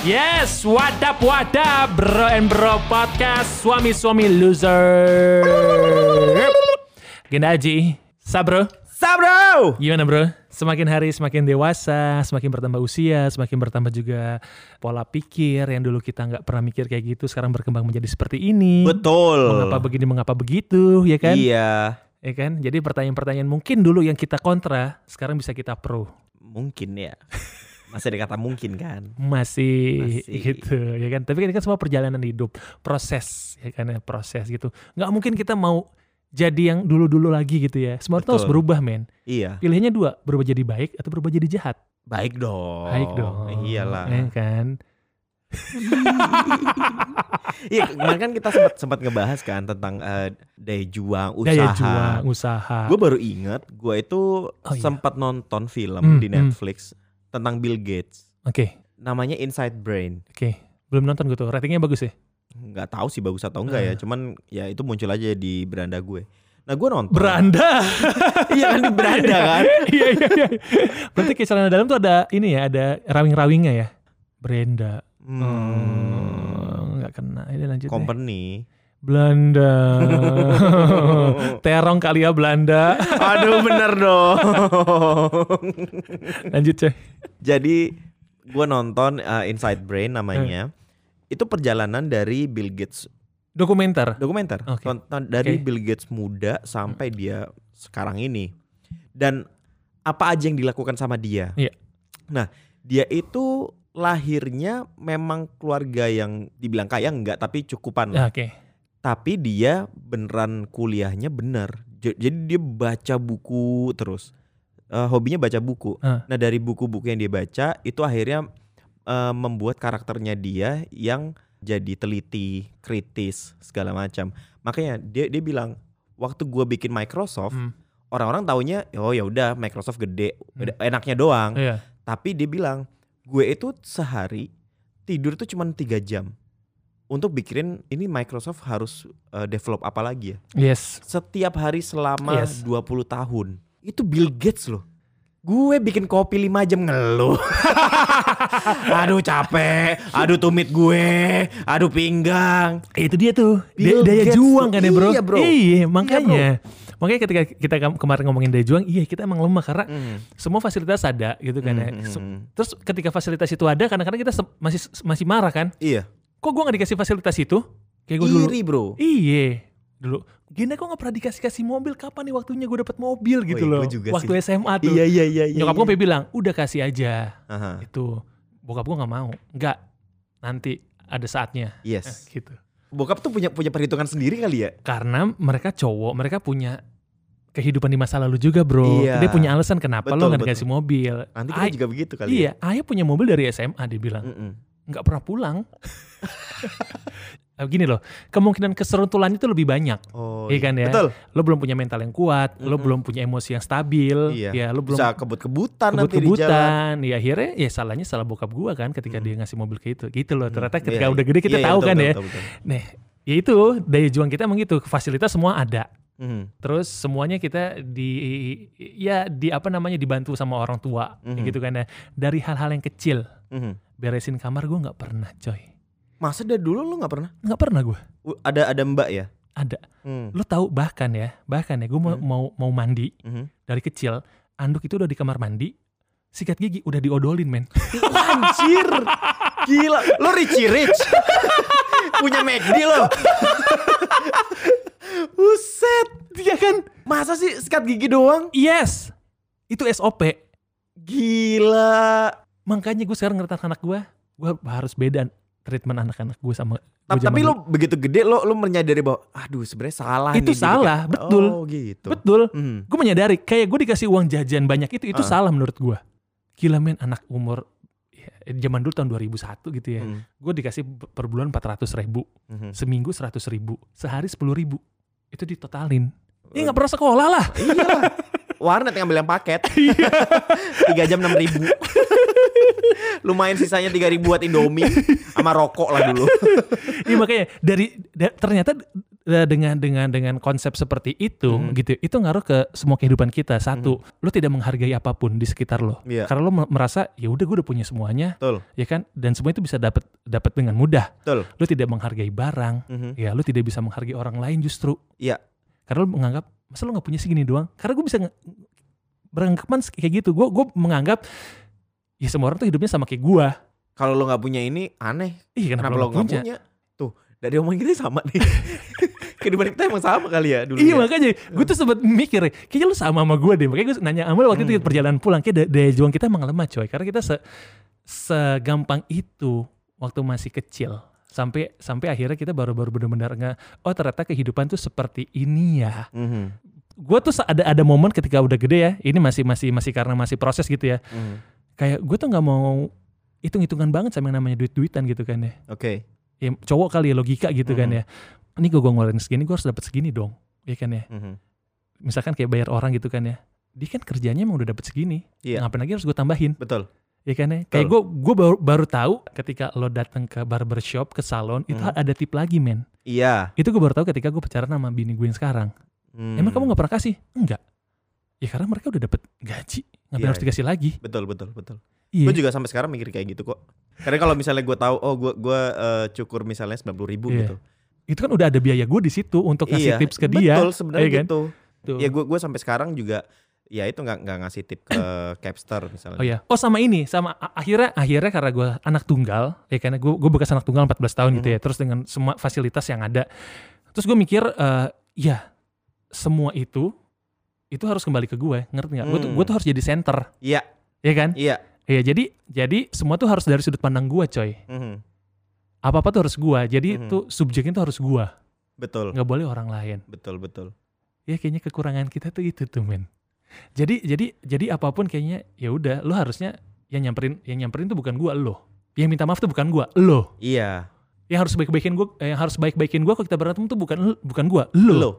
Yes, wadap wadap bro and bro podcast suami-suami loser. Genda Aji, sabro. Sabro! Gimana bro? Semakin hari semakin dewasa, semakin bertambah usia, semakin bertambah juga pola pikir yang dulu kita nggak pernah mikir kayak gitu, sekarang berkembang menjadi seperti ini. Betul. Mengapa begini, mengapa begitu, ya kan? Iya. Ya kan? Jadi pertanyaan-pertanyaan mungkin dulu yang kita kontra, sekarang bisa kita pro. Mungkin ya. Masih ada kata mungkin kan? Masih, Masih. gitu, ya kan? Tapi kan ini kan semua perjalanan hidup, proses, ya kan? ya, Proses gitu. Nggak mungkin kita mau jadi yang dulu-dulu lagi gitu ya. Semua itu harus berubah, men. Iya. Pilihannya dua, berubah jadi baik atau berubah jadi jahat. Baik dong. Baik dong. Iyalah. Ya kan? Iya, kemarin kan kita sempat sempat ngebahas kan tentang eh, daya juang, usaha. Daya juang, usaha. Gue baru inget, gue itu Oh, iya. sempat nonton film Hmm, di hmm. Netflix tentang Bill Gates. Oke, Namanya Inside Brain. oke. Belum nonton gue tuh. Ratingnya bagus ya? Nggak tahu sih bagus atau enggak ya, Ah. cuman ya itu muncul aja di beranda gue. Nah gue nonton. Beranda. iya kan di beranda kan. Iya, iya, iya. Berarti kayak celana dalam tuh ada ini ya, ada rawing-rawingnya ya? Brenda. Hmm, Oh, nggak kena. Ini lanjut deh. Belanda. Terong kali ya Belanda. Aduh bener dong. Lanjut coy. Jadi gue nonton uh, Inside Brain namanya. Itu perjalanan dari Bill Gates Dokumenter. dokumenter. Tonton dari Oke. Bill Gates muda sampai dia sekarang ini. Dan apa aja yang dilakukan sama dia. Iya. Nah, dia itu lahirnya memang keluarga yang dibilang kaya enggak tapi cukupan lah. Oke. Tapi dia beneran kuliahnya bener. Jadi dia baca buku terus. Eh, hobinya baca buku. Ah. Nah dari buku-buku yang dia baca itu akhirnya eh, membuat karakternya dia yang jadi teliti, kritis segala macam. Makanya dia dia bilang waktu gua bikin Microsoft Hmm. orang-orang taunya oh ya udah Microsoft gede, Hmm. enaknya doang. Iya. Tapi dia bilang gue itu sehari tidur tuh cuma tiga jam untuk bikin ini Microsoft harus eh, develop apa lagi ya Yes. setiap hari selama Yes. 20 tahun. Itu Bill Gates loh. Gue bikin kopi 5 jam ngeluh. aduh capek, aduh tumit gue, aduh pinggang. Itu dia tuh. Bill daya Gates juang kan ya bro? Iya, bro. Iya makanya. Makanya ketika kita kemarin ngomongin daya juang, iya kita emang lemah karena Hmm. semua fasilitas ada gitu kan ya. Hmm, hmm, hmm. Terus ketika fasilitas itu ada, kadang-kadang kita masih masih marah kan? Iya. Kok gue gak dikasih fasilitas itu? Kayak gue dulu. Iri bro. Iya. Dulu. Gina kok gak pernah dikasih-kasih mobil? Kapan nih waktunya gue dapat mobil gitu Wih, loh. juga Waktu sih. SMA tuh. Iya iya iya. iya Nyokap gue iya. bilang, udah kasih aja. Aha. Itu. Bokap gue gak mau. Enggak. Nanti ada saatnya. Eh, Yes. gitu. Bokap tuh punya punya perhitungan sendiri kali ya. Karena mereka cowok, mereka punya kehidupan di masa lalu juga bro. Iya. Dia punya alasan kenapa lo Betul, gak dikasih mobil. Nanti kita juga begitu kali Iya, ayah punya mobil dari SMA dia bilang. ya. Mm-mm. Nggak pernah pulang. Gini loh, kemungkinan keseruntulannya itu lebih banyak. Oh, Iya kan ya? Betul. Lo belum punya mental yang kuat, lo Mm-mm. belum punya emosi yang stabil, Iya. ya lo belum Bisa kebut-kebutan nanti di jalan. kebut-kebutan. Ya akhirnya ya salahnya salah bokap gua kan ketika Hmm. dia ngasih mobil kayak itu. Gitu loh. Ternyata Hmm, ketika iya, udah gede kita iya, iya, tahu betul, kan betul, ya. betul, betul. Nah, ya itu daya juang kita emang gitu. Fasilitas semua ada. Mhm. Terus semuanya kita di ya di apa namanya dibantu sama orang tua Mhm. gitu kan ya. Dari hal-hal yang kecil. Mhm. Beresin kamar gua nggak pernah, coy. Masa dari dulu lu nggak pernah? Nggak pernah gua. Uh, Ada ada mbak ya? Ada. Hmm. Lo tahu bahkan ya, bahkan ya gue mau, Hmm. mau mau mandi Mhm. dari kecil, anduk itu udah di kamar mandi, sikat gigi udah diodolin, men. Anjir. Gila, lo Richie Rich. Punya McD lo. Buset. Iya kan? Masa sih sikat gigi doang? Yes. Itu SOP. Gila. Makanya gue sekarang ngerti anak gue, gue harus beda treatment anak-anak gue sama Tapi, tapi lo begitu gede lo lo menyadari bahwa aduh sebenarnya salah Itu nih salah, betul. Oh gitu. betul. Hmm. Gue menyadari kayak gue dikasih uang jajan banyak itu itu Ah. salah menurut gue. Gila men anak umur ya, zaman dulu tahun 2001 gitu ya. Hmm. Gue dikasih per bulan 400 ribu, Mhm. seminggu 100 ribu, sehari 10 ribu. Itu ditotalin. Ya nggak pernah sekolah lah. Iya. Warnet yang ambil yang paket. Tiga jam enam ribu. Lumayan sisanya tiga ribu buat Indomie sama rokok lah dulu. Iya makanya dari da- ternyata dengan dengan dengan konsep seperti itu Mhm. gitu itu ngaruh ke semua kehidupan kita satu lo tidak menghargai apa pun di sekitar lo Iya. karena lo me- merasa ya udah gue udah punya semuanya Betul. ya kan dan semua itu bisa dapat dapat dengan mudah Betul. lo tidak menghargai barang Mhm. ya lo tidak bisa menghargai orang lain justru Iya. karena lo menganggap masa lo nggak punya segini doang karena gue bisa beranggapan kayak gitu gue gue menganggap ya semua orang tuh hidupnya sama kayak gue Kalau lo nggak punya ini aneh. iya Kenapa, kenapa, lo nggak nggak punya? Dari omongan kita sama nih. Kehidupan kita emang sama kali ya dulu. Iya makanya gue tuh sempat mikir kayaknya lu sama sama gue deh makanya gue nanya sama waktu itu Hmm. perjalanan pulang kayak da- daya juang kita emang lemah coy karena kita se segampang itu waktu masih kecil sampai sampai akhirnya kita baru-baru benar-benar nge oh ternyata kehidupan tuh seperti ini ya Mhm. gue tuh ada ada momen ketika udah gede ya ini masih masih masih karena masih proses gitu ya Mhm. kayak gue tuh nggak mau hitung-hitungan banget sama yang namanya duit-duitan gitu kan ya Oke. Ya cowok kali ya logika gitu kan Mhm. ya ini gue ngeluarin segini gue harus dapat segini dong ya kan ya Mhm. misalkan kayak bayar orang gitu kan ya dia kan kerjanya emang udah dapet segini Iya. ngapain lagi harus gue tambahin Betul. ya kan ya kayak gue gue baru, baru tahu ketika lo datang ke barbershop ke salon itu Mhm. ada tip lagi men Iya. itu gue baru tahu ketika gue pacaran sama bini gue yang sekarang Hmm. emang kamu nggak pernah kasih enggak ya karena mereka udah dapet gaji ngapain Iya, harus dikasih lagi Betul, betul, betul. Iya Gue juga sampai sekarang mikir kayak gitu kok. Karena kalau misalnya gue tahu, oh gue gue eh, cukur misalnya sembilan puluh ribu Iya. gitu. itu kan udah ada biaya gue di situ untuk ngasih tips ke dia Betul sebenarnya iya kan? gitu. Tuh. Ya gue gue sampai sekarang juga ya itu nggak nggak ngasih tip ke Capster misalnya. Oh ya. Oh sama ini, sama akhirnya akhirnya karena gue anak tunggal, ya karena gue gue bekas anak tunggal 14 tahun gitu ya. Mhm. Terus dengan semua fasilitas yang ada, terus gue mikir, eh ya semua itu itu harus kembali ke gue, ngerti nggak? Gue tuh Hmm. gue tuh harus jadi center, Iya, ya kan? iya. Ya jadi jadi semua tuh harus dari sudut pandang gue, coy. Mhm. Apa apa tuh harus gue. Jadi Mhm. itu subjeknya tuh harus gue, Betul, nggak boleh orang lain. betul, betul. Ya kayaknya kekurangan kita tuh itu tuh men. Jadi jadi jadi apa pun kayaknya ya udah, lo harusnya yang nyamperin yang nyamperin tuh bukan gue, lo. Yang minta maaf tuh bukan gue, lo. Iya. yang harus baik-baikin gue yang harus baik-baikin gue kalau kita berantem tuh bukan bukan gue lo. Lo.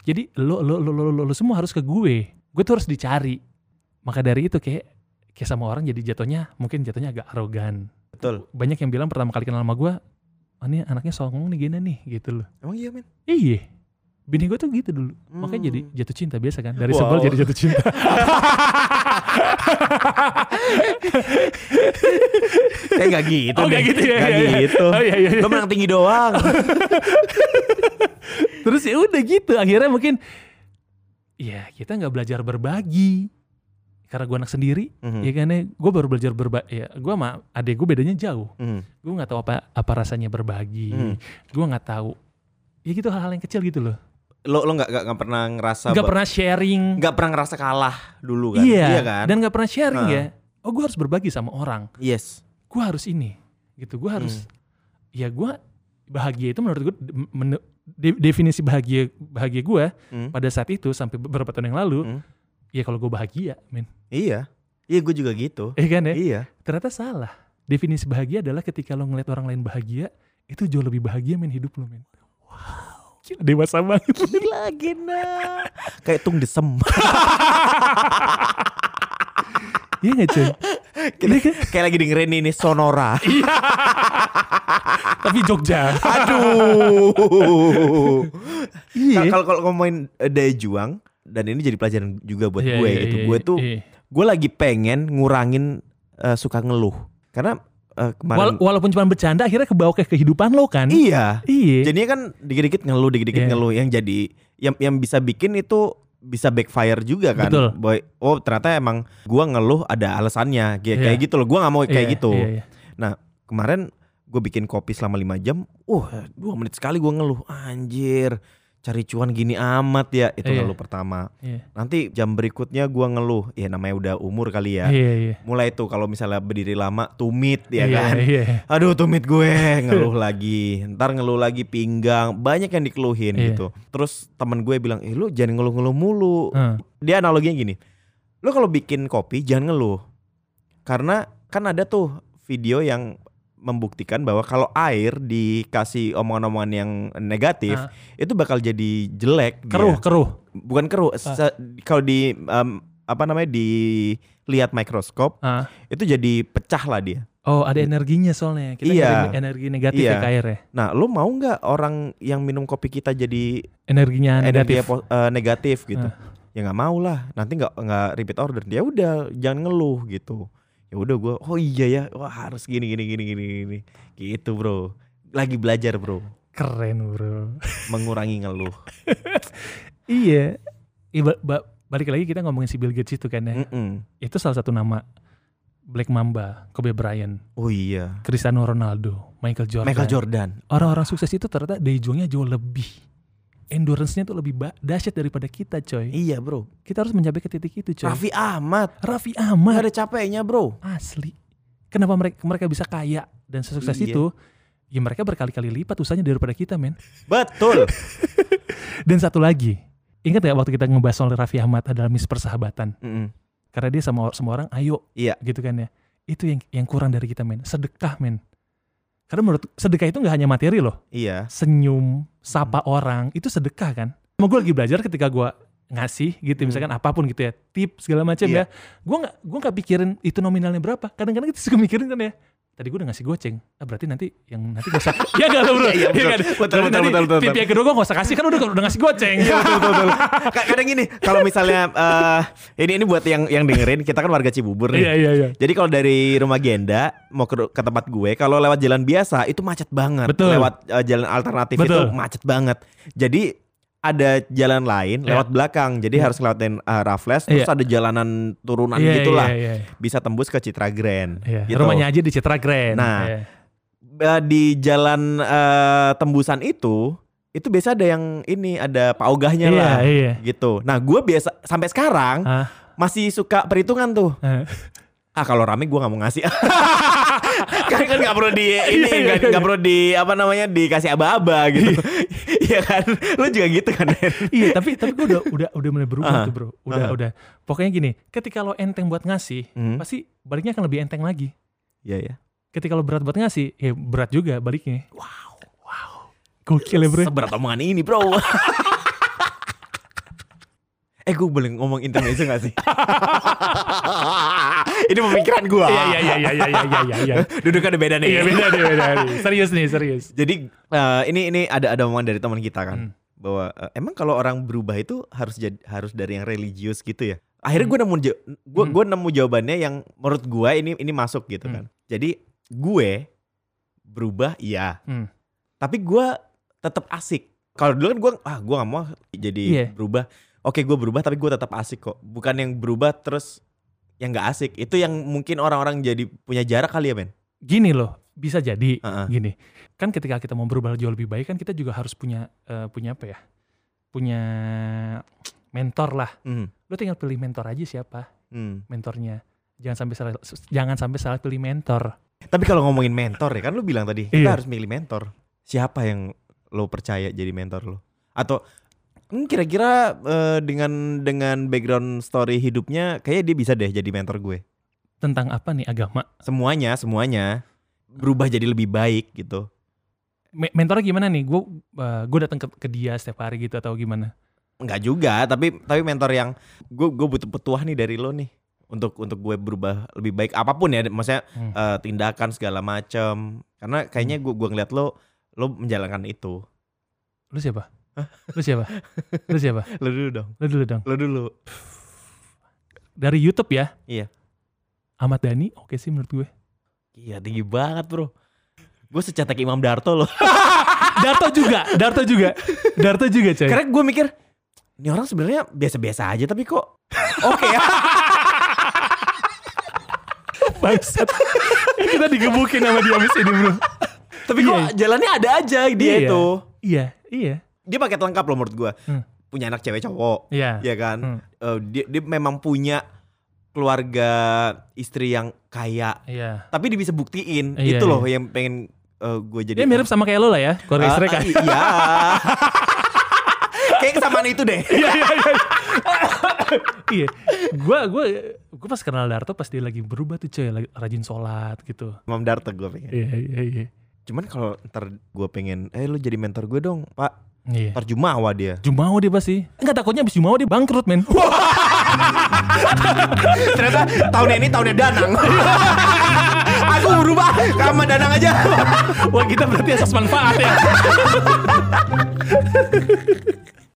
jadi lo lo, lo lo lo lo semua harus ke gue gue tuh harus dicari maka dari itu kayak kayak sama orang jadi jatuhnya mungkin jatuhnya agak arogan Betul. banyak yang bilang pertama kali kenal sama gue oh, ini anaknya songong nih gini nih gitu loh Emang iya men? iya bini gue tuh gitu dulu makanya jadi Hmm. jatuh cinta biasa kan dari Wow. sebel jadi jatuh cinta Kayak gak gitu oh deh. kayak gitu ya Gak iya, iya. gitu. oh iya iya, iya. Lo menang tinggi doang. terus ya udah gitu akhirnya mungkin ya kita nggak belajar berbagi karena gue anak sendiri Mhm. ya kan ya gue baru belajar berbagi ya gue sama adik gue bedanya jauh Mhm. gue nggak tahu apa apa rasanya berbagi Hmm. gue nggak tahu ya gitu hal-hal yang kecil gitu loh Lo lo nggak nggak pernah ngerasa nggak pernah sharing nggak pernah ngerasa kalah dulu kan? iya, kan? dan nggak pernah sharing Nah. ya oh gue harus berbagi sama orang yes. gue harus ini gitu gue harus Hmm. ya gue bahagia itu menurut gue men- de- definisi bahagia bahagia gue Hmm. pada saat itu sampai beberapa tahun yang lalu Hmm. Ya kalau gue bahagia men Iya. Iya gue juga gitu. eh kan ya Iya. ternyata salah definisi bahagia adalah ketika lo ngeliat orang lain bahagia itu jauh lebih bahagia men hidup lo men wow Gila, dewasa banget Gila Gina. Kayak tung desem. iya gak cuy Iya kan? Kayak lagi dengerin ini Sonora. tapi Jogja Aduh. iya Kalau kalau ngomongin eh, daya juang dan ini jadi pelajaran juga buat Iya, gue iya, gitu. iya, gue tuh iya. gue lagi pengen ngurangin eh, suka ngeluh. Karena eh, kemarin Wala- walaupun cuma bercanda akhirnya kebawa ke kehidupan lo kan iya. iya Jadinya kan dikit-dikit ngeluh, dikit-dikit Iya. ngeluh yang jadi yang yang bisa bikin itu bisa backfire juga kan. Betul. Boy, oh ternyata emang gua ngeluh ada alasannya kayak Iya. kayak gitu loh. Gua nggak mau kayak Iya, gitu. iya, iya. Kemarin gue bikin kopi selama 5 jam. Uh, dua menit sekali gua ngeluh. Anjir, cari cuan gini amat ya. Itu Iya. ngeluh pertama. Iya. Nanti jam berikutnya gua ngeluh. Ya namanya udah umur kali ya. Iya, iya. Mulai tuh kalau misalnya berdiri lama tumit ya Iya, kan. Iya, Aduh tumit gue ngeluh lagi Ntar ngeluh lagi pinggang Banyak yang dikeluhin Iya. gitu Terus temen gue bilang Eh lu jangan ngeluh-ngeluh mulu Heeh. Dia analoginya gini Lu kalau bikin kopi jangan ngeluh Karena kan ada tuh video yang membuktikan bahwa kalau air dikasih omongan-omongan yang negatif Ah. itu bakal jadi jelek dia. keruh keruh bukan keruh se- kalau di em, apa namanya dilihat mikroskop Ah. itu jadi pecah lah dia Oh, ada energinya soalnya. Kita Iya. energi negatif Iya. ya ke air ya. Nah, lo mau nggak orang yang minum kopi kita jadi Energinya energi negatif. eh, negatif gitu? Ah. Ya nggak mau lah. Nanti nggak nggak repeat order. Ya udah, jangan ngeluh gitu. Ya udah gue, oh iya ya, wah harus gini gini gini gini gini. Gitu bro. Lagi belajar bro, Keren, Bro. mengurangi ngeluh. iya. Iba, ba- balik lagi kita ngomongin si Bill Gates itu kan ya. Mm-mm. Itu salah satu nama Black Mamba, Kobe Bryant, Oh iya. Cristiano Ronaldo, Michael Jordan. Michael Jordan. Orang-orang sukses itu ternyata daya juangnya jauh lebih. Endurance-nya tuh lebih dahsyat daripada kita, coy. Iya bro. Kita harus mencapai ke titik itu, coy. Raffi Ahmad. Raffi Ahmad ada capeknya bro. asli. Kenapa mereka mereka bisa kaya dan sesukses Iya. itu? Ya mereka berkali-kali lipat usahanya daripada kita, men. Betul. Dan satu lagi, ingat ya waktu kita ngebahas soal Raffi Ahmad adalah mis persahabatan. Mm-mm. Karena dia sama semua orang, ayo, Iya. gitu kan ya. Itu yang yang kurang dari kita, men. Sedekah, men. Karena menurut sedekah itu nggak hanya materi loh. Iya. Senyum, sapa orang, itu sedekah kan. Sama gue lagi belajar ketika gue ngasih gitu, Hmm. misalkan apa pun gitu ya, tip segala macam Iya. ya. Gue nggak gue nggak pikirin itu nominalnya berapa. Kadang-kadang kita suka mikirin kan ya. Tadi gue udah ngasih goceng, ah, berarti nanti yang nanti gak usah. Iya gak lo bro? Iya, betul. kan? Betul, betul, betul, betul, Tip betul. yang kedua gue gak usah kasih kan udah udah ngasih goceng. Iya betul betul. betul. Ka- Kadang gini, kalau misalnya eh ini ini buat yang yang dengerin, kita kan warga Cibubur nih. Iya iya iya. Jadi kalau dari rumah Genda mau ke, ke tempat gue, kalau lewat jalan biasa itu macet banget. Betul. Lewat eh, jalan alternatif Betul. itu macet banget. Jadi ada jalan lain Iya. lewat belakang. Jadi Iya. harus ngelewatin uh, Raffles, terus Iya. ada jalanan turunan Iya, gitulah. Iya, iya, Bisa tembus ke Citra Grand. iya. Gitu. Rumahnya aja di Citra Grand. Nah, Iya. Eh, di jalan eh, tembusan itu, itu biasa ada yang ini ada Pak Ogahnya iya, lah. iya. Gitu. Nah, gue biasa sampai sekarang Ah, masih suka perhitungan tuh. ah. Ah kalau rame gue nggak mau ngasih. kan kan nggak perlu di ini Iya, iya, iya. nggak perlu di apa namanya dikasih aba-aba gitu. Iya kan, lu juga gitu kan. Iya tapi tapi gue udah udah udah mulai berubah Ah, tuh bro udah ah. udah pokoknya gini ketika lo enteng buat ngasih Hmm. pasti baliknya akan lebih enteng lagi Iya ya. ketika lo berat buat ngasih ya berat juga baliknya wow wow gokil ya bro Seberat omongan ini bro. eh gue boleh ngomong intermezzo gak sih? ini pemikiran gue Iya iya iya iya iya iya iya. iya. Duduknya beda nih. Iya beda nih beda nih. Serius nih serius. Jadi uh, ini ini ada ada omongan dari teman kita kan. Hmm bahwa uh, emang kalau orang berubah itu harus jadi harus dari yang religius gitu ya akhirnya gue hmm. nemu gue gue hmm. nemu jawabannya yang menurut gue ini ini masuk gitu hmm. kan hmm. jadi gue berubah iya hmm. tapi gue tetap asik kalau dulu kan gue ah gue gak mau jadi yeah. berubah oke gue berubah tapi gue tetap asik kok bukan yang berubah terus yang gak asik. Itu yang mungkin orang-orang jadi punya jarak kali ya men. gini loh bisa jadi Heeh. gini kan ketika kita mau berubah jauh lebih baik kan kita juga harus punya eh, punya apa ya punya mentor lah Hmm. lo tinggal pilih mentor aja siapa Hmm. mentornya jangan sampai salah jangan sampai salah pilih mentor Tapi kalau ngomongin mentor ya kan lu bilang tadi Iya. kita harus milih mentor. Siapa yang lo percaya jadi mentor lo? Atau kira-kira eh, dengan dengan background story hidupnya kayaknya dia bisa deh jadi mentor gue. tentang apa nih agama Semuanya, semuanya berubah jadi lebih baik gitu. Me- mentornya gimana nih gue gue datang ke, ke dia setiap hari gitu atau gimana Enggak juga, tapi tapi mentor yang gue gue butuh petuah nih dari lo nih untuk untuk gue berubah lebih baik apa pun ya, maksudnya Hmm. eh, tindakan segala macam. Karena kayaknya gue gue ngeliat lo lo menjalankan itu. lu siapa lu siapa lu siapa Lo dulu dong. lu dulu dong Lo dulu. dari YouTube ya Iya. Ahmad Dhani oke sih menurut gue Iya tinggi banget bro. Gue secetek Imam Darto loh. Darto juga Darto juga Darto juga coy Karena gue mikir, ini orang sebenarnya biasa-biasa aja tapi kok oke ya. bangsat kita digebukin sama dia abis ini bro tapi kok Iya. jalannya ada aja dia Iya. itu. iya iya Dia paket lengkap loh menurut gue. Hmm. Punya anak cewek cowok, iya ya kan. Hmm. Eh, dia dia memang punya keluarga istri yang kaya. iya Tapi dia bisa buktiin Iya, itu loh iya. yang pengen eh, gue jadi. dia mirip sama kayak lo lah ya keluarga Ah, istri kan ah, Iya. Kayak kesamaan itu deh. iya iya iya iya gua gua gua pas kenal Darto pas dia lagi berubah tuh coy lagi rajin sholat gitu Imam Darto gue pengen. iya iya iya Cuman kalau ntar gue pengen, eh lu jadi mentor gue dong, Pak. Iya Ntar Jumawa dia. Jumawa dia pasti Enggak takutnya abis Jumawa dia bangkrut men Ternyata tahun ini tahunnya Danang. aku berubah Ahmad Danang aja. Wah kita berarti asas manfaat ya.